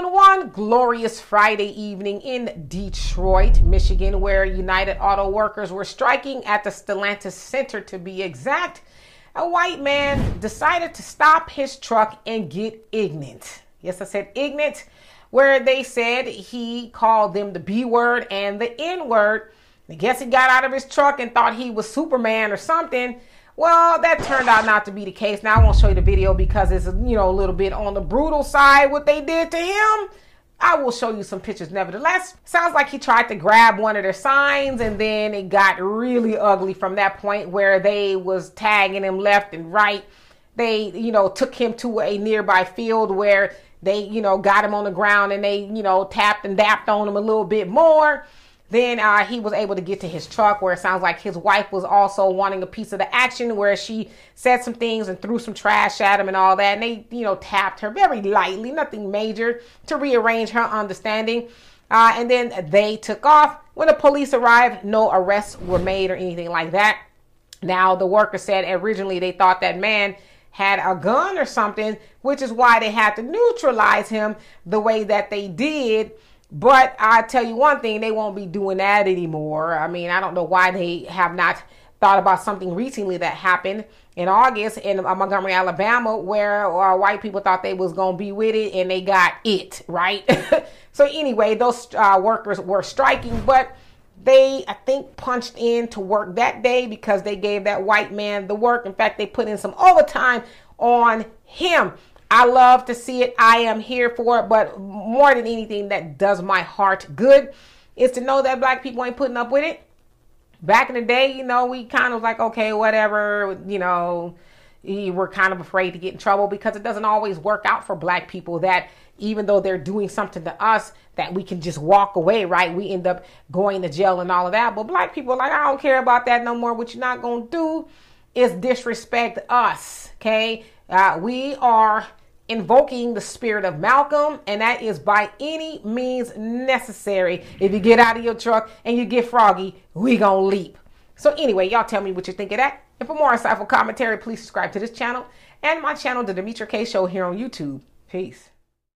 on one glorious Friday evening in Detroit, Michigan, where United Auto Workers were striking at the Stellantis Center to be exact, a white man decided to stop his truck and get ignorant. Yes, I said ignorant, where they said he called them the B word and the N word. I guess he got out of his truck and thought he was Superman or something well, that turned out not to be the case. Now I won't show you the video because it's you know a little bit on the brutal side what they did to him. I will show you some pictures nevertheless. Sounds like he tried to grab one of their signs and then it got really ugly from that point where they was tagging him left and right. They, you know, took him to a nearby field where they, you know, got him on the ground and they, you know, tapped and dapped on him a little bit more. Then uh, he was able to get to his truck where it sounds like his wife was also wanting a piece of the action where she said some things and threw some trash at him and all that. And they, you know, tapped her very lightly, nothing major to rearrange her understanding. Uh, and then they took off. When the police arrived, no arrests were made or anything like that. Now, the worker said originally they thought that man had a gun or something, which is why they had to neutralize him the way that they did. But I tell you one thing, they won't be doing that anymore. I mean, I don't know why they have not thought about something recently that happened in August in Montgomery, Alabama, where uh, white people thought they was gonna be with it and they got it right. so anyway, those uh, workers were striking, but they I think punched in to work that day because they gave that white man the work. In fact, they put in some overtime on him. I love to see it. I am here for it. But more than anything that does my heart good is to know that black people ain't putting up with it. Back in the day, you know, we kind of like, okay, whatever, you know, we're kind of afraid to get in trouble because it doesn't always work out for black people that even though they're doing something to us that we can just walk away, right? We end up going to jail and all of that. But black people like, I don't care about that no more. What you're not to do is disrespect us, okay? Uh, we are invoking the spirit of Malcolm, and that is by any means necessary. If you get out of your truck and you get froggy, we gonna leap. So anyway, y'all tell me what you think of that. And for more insightful commentary, please subscribe to this channel and my channel, The Demetra Kaye Show here on YouTube. Peace.